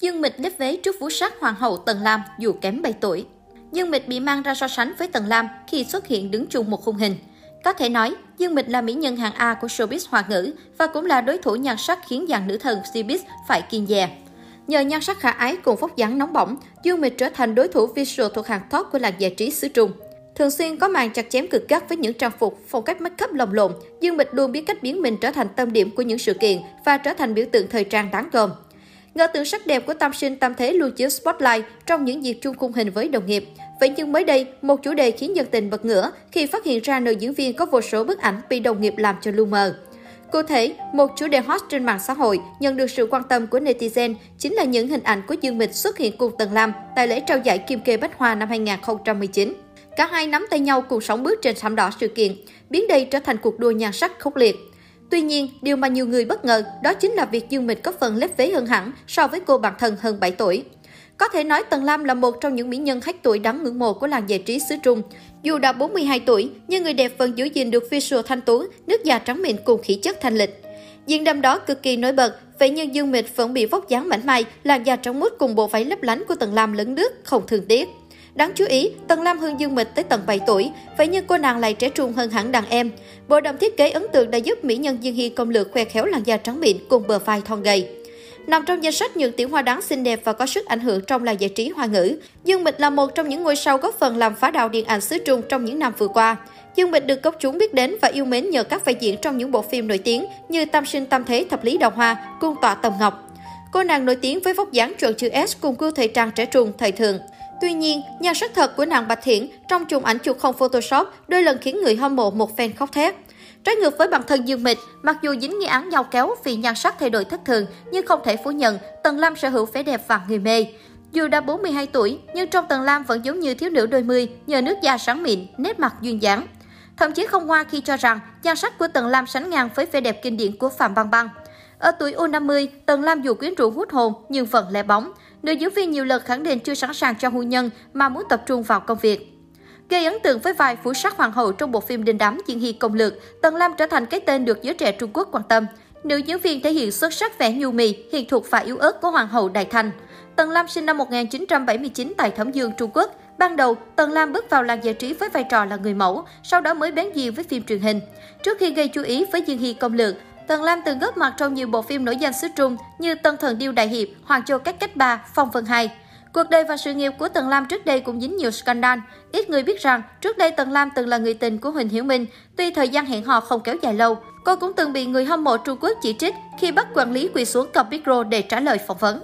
Dương Mịch lép vế trước vũ sắc hoàng hậu Tần Lam dù kém 7 tuổi. Dương Mịch bị mang ra so sánh với Tần Lam khi xuất hiện đứng chung một khung hình. Có thể nói, Dương Mịch là mỹ nhân hàng A của showbiz hoa ngữ và cũng là đối thủ nhan sắc khiến dàn nữ thần showbiz phải kiên dè. Nhờ nhan sắc khả ái cùng vóc dáng nóng bỏng, Dương Mịch trở thành đối thủ visual thuộc hàng top của làng giải trí xứ Trung. Thường xuyên có màn chặt chém cực gắt với những trang phục, phong cách make up lồng lộn, Dương Mịch luôn biết cách biến mình trở thành tâm điểm của những sự kiện và trở thành biểu tượng thời trang đáng gồm. Ngờ tượng sắc đẹp của tam sinh tam thế luôn chiếu spotlight trong những dịp chung khung hình với đồng nghiệp. Vậy nhưng mới đây, một chủ đề khiến dân tình bật ngửa khi phát hiện ra nữ diễn viên có vô số bức ảnh bị đồng nghiệp làm cho lu mờ. Cụ thể, một chủ đề hot trên mạng xã hội nhận được sự quan tâm của netizen chính là những hình ảnh của Dương Mịch xuất hiện cùng Tần Lam tại lễ trao giải Kim Kê Bách Hoa năm 2019. Cả hai nắm tay nhau cùng sóng bước trên thảm đỏ sự kiện, biến đây trở thành cuộc đua nhan sắc khốc liệt. Tuy nhiên, điều mà nhiều người bất ngờ đó chính là việc Dương Mịch có phần lép vế hơn hẳn so với cô bạn thân hơn 7 tuổi. Có thể nói Tần Lam là một trong những mỹ nhân khách tuổi đáng ngưỡng mộ của làng giải trí xứ Trung. Dù đã 42 tuổi, nhưng người đẹp vẫn giữ gìn được visual thanh tú, nước da trắng mịn cùng khí chất thanh lịch. Diện đầm đó cực kỳ nổi bật, vậy nhưng Dương Mịch vẫn bị vóc dáng mảnh mai, làn da trắng muốt cùng bộ váy lấp lánh của Tần Lam lấn nước, không thường tiếc. Đáng chú ý, Tần Lam Hương Dương Mịch tới tận 7 tuổi, vậy nhưng cô nàng lại trẻ trung hơn hẳn đàn em. Bộ đầm thiết kế ấn tượng đã giúp mỹ nhân Dương Hy công lược khoe khéo làn da trắng mịn cùng bờ vai thon gầy. Nằm trong danh sách những tiểu hoa đáng xinh đẹp và có sức ảnh hưởng trong làng giải trí hoa ngữ, Dương Mịch là một trong những ngôi sao góp phần làm phá đạo điện ảnh xứ Trung trong những năm vừa qua. Dương Mịch được công chúng biết đến và yêu mến nhờ các vai diễn trong những bộ phim nổi tiếng như Tam sinh tam thế thập lý đào hoa, Cung tọa tầm ngọc. Cô nàng nổi tiếng với vóc dáng chuẩn chữ S cùng gương thời trang trẻ trung thời thượng. Tuy nhiên, nhan sắc thật của nàng Bạch Thiển trong chùm ảnh chụp không Photoshop đôi lần khiến người hâm mộ một fan khóc thét. Trái ngược với bản thân Dương Mịch, mặc dù dính nghi án nhau kéo vì nhan sắc thay đổi thất thường, nhưng không thể phủ nhận Tần Lam sở hữu vẻ đẹp và người mê. Dù đã 42 tuổi, nhưng trong Tần Lam vẫn giống như thiếu nữ đôi mươi nhờ nước da sáng mịn, nét mặt duyên dáng. Thậm chí không hoa khi cho rằng nhan sắc của Tần Lam sánh ngang với vẻ đẹp kinh điển của Phạm Băng Băng. Ở tuổi U50, Tần Lam dù quyến rũ hút hồn nhưng vẫn lẻ bóng. Nữ diễn viên nhiều lần khẳng định chưa sẵn sàng cho hôn nhân mà muốn tập trung vào công việc. Gây ấn tượng với vai phủ sắc hoàng hậu trong bộ phim đình đám diễn hy công lược, Tần Lam trở thành cái tên được giới trẻ Trung Quốc quan tâm. Nữ diễn viên thể hiện xuất sắc vẻ nhu mì, hiền thục và yếu ớt của hoàng hậu Đại Thanh. Tần Lam sinh năm 1979 tại Thẩm Dương, Trung Quốc. Ban đầu, Tần Lam bước vào làng giải trí với vai trò là người mẫu, sau đó mới bén duyên với phim truyền hình. Trước khi gây chú ý với Diên Hy công lược, Tần Lam từng góp mặt trong nhiều bộ phim nổi danh xứ Trung như Tân Thần Điêu Đại Hiệp, Hoàng Châu Cách Cách Ba, Phong Vân Hai. Cuộc đời và sự nghiệp của Tần Lam trước đây cũng dính nhiều scandal. Ít người biết rằng, trước đây Tần Lam từng là người tình của Huỳnh Hiểu Minh, tuy thời gian hẹn hò không kéo dài lâu. Cô cũng từng bị người hâm mộ Trung Quốc chỉ trích khi bắt quản lý quỳ xuống cầm micro để trả lời phỏng vấn.